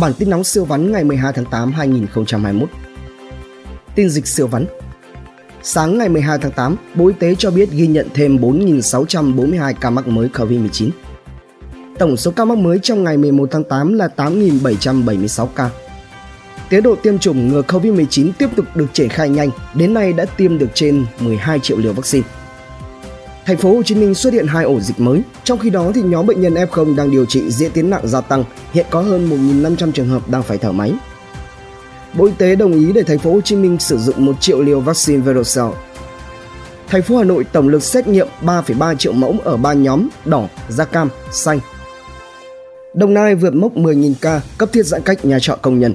Bản tin nóng siêu vắn ngày 12 tháng 8 2021. Tin dịch siêu vắn. Sáng ngày 12 tháng 8, Bộ Y tế cho biết ghi nhận thêm 4.642 ca mắc mới COVID-19. Tổng số ca mắc mới trong ngày 11 tháng 8 là 8.776 ca. Tiến độ tiêm chủng ngừa COVID-19 tiếp tục được triển khai nhanh, đến nay đã tiêm được trên 12 triệu liều vaccine. Thành phố Hồ Chí Minh xuất hiện hai ổ dịch mới, trong khi đó thì nhóm bệnh nhân F0 đang điều trị diễn tiến nặng gia tăng, hiện có hơn 1.500 trường hợp đang phải thở máy. Bộ Y tế đồng ý để thành phố Hồ Chí Minh sử dụng 1 triệu liều vaccine Verocell. Thành phố Hà Nội tổng lực xét nghiệm 3,3 triệu mẫu ở ba nhóm đỏ, da cam, xanh. Đồng Nai vượt mốc 10.000 ca cấp thiết giãn cách nhà trọ công nhân.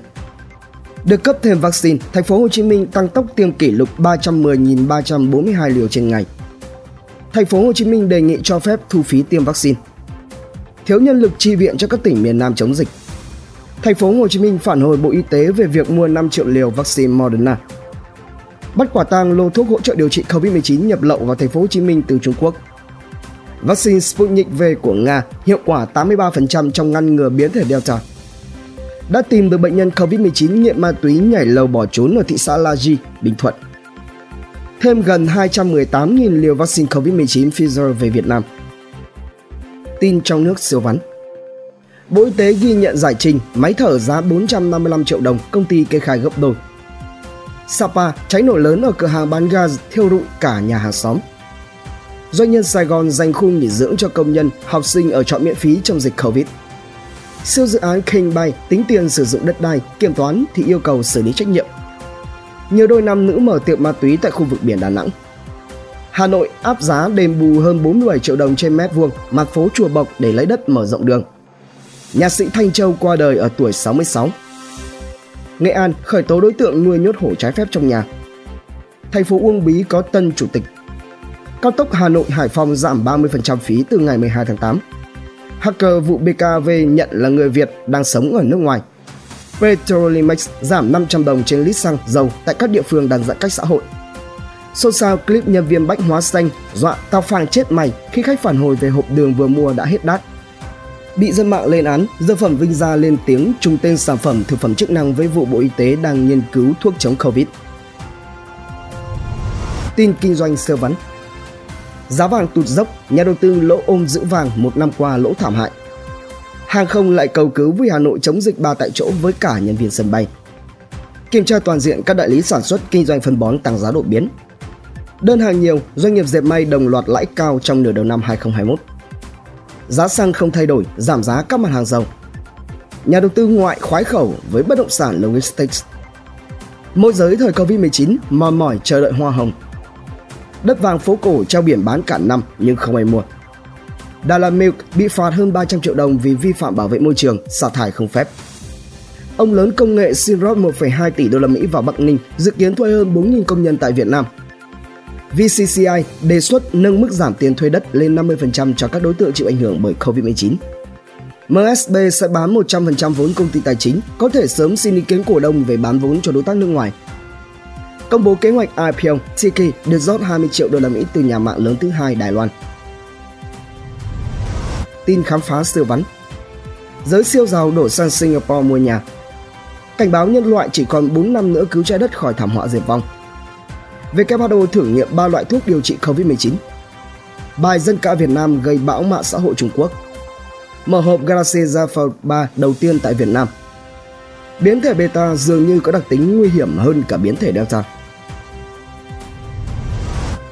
Được cấp thêm vaccine, thành phố Hồ Chí Minh tăng tốc tiêm kỷ lục 310.342 liều trên ngày. Thành phố Hồ Chí Minh đề nghị cho phép thu phí tiêm vaccine. Thiếu nhân lực chi viện cho các tỉnh miền Nam chống dịch. Thành phố Hồ Chí Minh phản hồi Bộ Y tế về việc mua 5 triệu liều vaccine Moderna. Bắt quả tang lô thuốc hỗ trợ điều trị COVID-19 nhập lậu vào thành phố Hồ Chí Minh từ Trung Quốc. Vaccine Sputnik V của Nga hiệu quả 83% trong ngăn ngừa biến thể Delta. Đã tìm được bệnh nhân COVID-19 nghiện ma túy nhảy lầu bỏ trốn ở thị xã La Di, Bình Thuận thêm gần 218.000 liều vaccine COVID-19 Pfizer về Việt Nam. Tin trong nước siêu vắn Bộ Y tế ghi nhận giải trình máy thở giá 455 triệu đồng, công ty kê khai gấp đôi. Sapa cháy nổ lớn ở cửa hàng bán gas thiêu rụi cả nhà hàng xóm. Doanh nhân Sài Gòn dành khu nghỉ dưỡng cho công nhân, học sinh ở trọ miễn phí trong dịch Covid. Siêu dự án King Bay tính tiền sử dụng đất đai, kiểm toán thì yêu cầu xử lý trách nhiệm nhiều đôi nam nữ mở tiệm ma túy tại khu vực biển Đà Nẵng. Hà Nội áp giá đền bù hơn 47 triệu đồng trên mét vuông mặt phố Chùa Bộc để lấy đất mở rộng đường. Nhạc sĩ Thanh Châu qua đời ở tuổi 66. Nghệ An khởi tố đối tượng nuôi nhốt hổ trái phép trong nhà. Thành phố Uông Bí có tân chủ tịch. Cao tốc Hà Nội Hải Phòng giảm 30% phí từ ngày 12 tháng 8. Hacker vụ BKV nhận là người Việt đang sống ở nước ngoài. Petrolimex giảm 500 đồng trên lít xăng dầu tại các địa phương đang giãn cách xã hội. Xôn xao clip nhân viên bách hóa xanh dọa tao phang chết mày khi khách phản hồi về hộp đường vừa mua đã hết đắt. Bị dân mạng lên án, dược phẩm Vinh Gia lên tiếng trung tên sản phẩm thực phẩm chức năng với vụ Bộ Y tế đang nghiên cứu thuốc chống Covid. Tin kinh doanh sơ vắn Giá vàng tụt dốc, nhà đầu tư lỗ ôm giữ vàng một năm qua lỗ thảm hại hàng không lại cầu cứu với Hà Nội chống dịch ba tại chỗ với cả nhân viên sân bay. Kiểm tra toàn diện các đại lý sản xuất kinh doanh phân bón tăng giá đột biến. Đơn hàng nhiều, doanh nghiệp dệt may đồng loạt lãi cao trong nửa đầu năm 2021. Giá xăng không thay đổi, giảm giá các mặt hàng dầu. Nhà đầu tư ngoại khoái khẩu với bất động sản logistics. Môi giới thời Covid-19 mòn mỏi chờ đợi hoa hồng. Đất vàng phố cổ treo biển bán cả năm nhưng không ai mua. Đà Lạt Milk bị phạt hơn 300 triệu đồng vì vi phạm bảo vệ môi trường, xả thải không phép. Ông lớn công nghệ xin rót 1,2 tỷ đô la Mỹ vào Bắc Ninh, dự kiến thuê hơn 4.000 công nhân tại Việt Nam. VCCI đề xuất nâng mức giảm tiền thuê đất lên 50% cho các đối tượng chịu ảnh hưởng bởi Covid-19. MSB sẽ bán 100% vốn công ty tài chính, có thể sớm xin ý kiến cổ đông về bán vốn cho đối tác nước ngoài. Công bố kế hoạch IPO, Tiki được rót 20 triệu đô la Mỹ từ nhà mạng lớn thứ hai Đài Loan tin khám phá siêu vắn. Giới siêu giàu đổ sang Singapore mua nhà. Cảnh báo nhân loại chỉ còn 4 năm nữa cứu trái đất khỏi thảm họa diệt vong. WHO thử nghiệm 3 loại thuốc điều trị COVID-19. Bài dân ca Việt Nam gây bão mạng xã hội Trung Quốc. Mở hộp Galaxy Zafar 3 đầu tiên tại Việt Nam. Biến thể beta dường như có đặc tính nguy hiểm hơn cả biến thể Delta.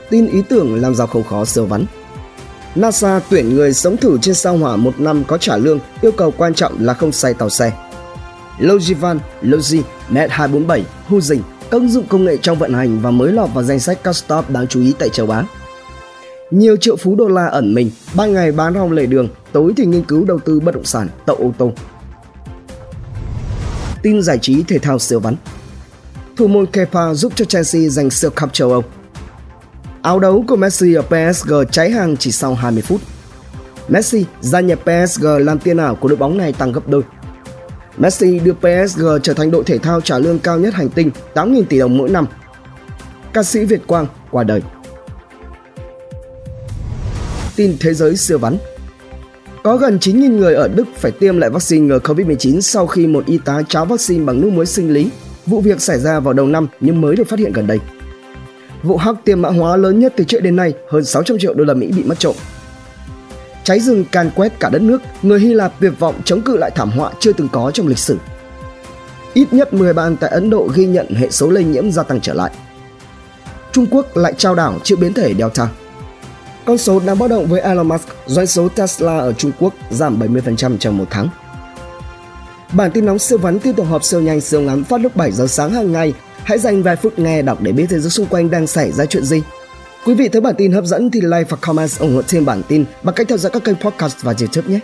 Tin ý tưởng làm giàu không khó siêu vắn. NASA tuyển người sống thử trên sao hỏa một năm có trả lương, yêu cầu quan trọng là không say tàu xe. Logivan, Logi, Net247, Huzing, các ứng dụng công nghệ trong vận hành và mới lọt vào danh sách các startup đáng chú ý tại châu Á. Nhiều triệu phú đô la ẩn mình, ban ngày bán rong lề đường, tối thì nghiên cứu đầu tư bất động sản, tậu ô tô. Tin giải trí thể thao siêu vắn Thủ môn Kepa giúp cho Chelsea giành siêu cup châu Âu Áo đấu của Messi ở PSG cháy hàng chỉ sau 20 phút. Messi gia nhập PSG làm tiền ảo của đội bóng này tăng gấp đôi. Messi đưa PSG trở thành đội thể thao trả lương cao nhất hành tinh 8.000 tỷ đồng mỗi năm. Ca sĩ Việt Quang qua đời. Tin thế giới siêu vắn Có gần 9.000 người ở Đức phải tiêm lại vaccine ngừa COVID-19 sau khi một y tá cháo vaccine bằng nước muối sinh lý. Vụ việc xảy ra vào đầu năm nhưng mới được phát hiện gần đây. Vụ hack tiền mã hóa lớn nhất từ trước đến nay, hơn 600 triệu đô la Mỹ bị mất trộm. Cháy rừng can quét cả đất nước, người Hy Lạp tuyệt vọng chống cự lại thảm họa chưa từng có trong lịch sử. Ít nhất 10 bang tại Ấn Độ ghi nhận hệ số lây nhiễm gia tăng trở lại. Trung Quốc lại trao đảo trước biến thể Delta. Con số đang báo động với Elon Musk, doanh số Tesla ở Trung Quốc giảm 70% trong một tháng. Bản tin nóng siêu vắn tiếp tục họp siêu nhanh siêu ngắn phát lúc 7 giờ sáng hàng ngày. Hãy dành vài phút nghe đọc để biết thế giới xung quanh đang xảy ra chuyện gì. Quý vị thấy bản tin hấp dẫn thì like và comment ủng hộ thêm bản tin bằng cách theo dõi các kênh podcast và YouTube nhé.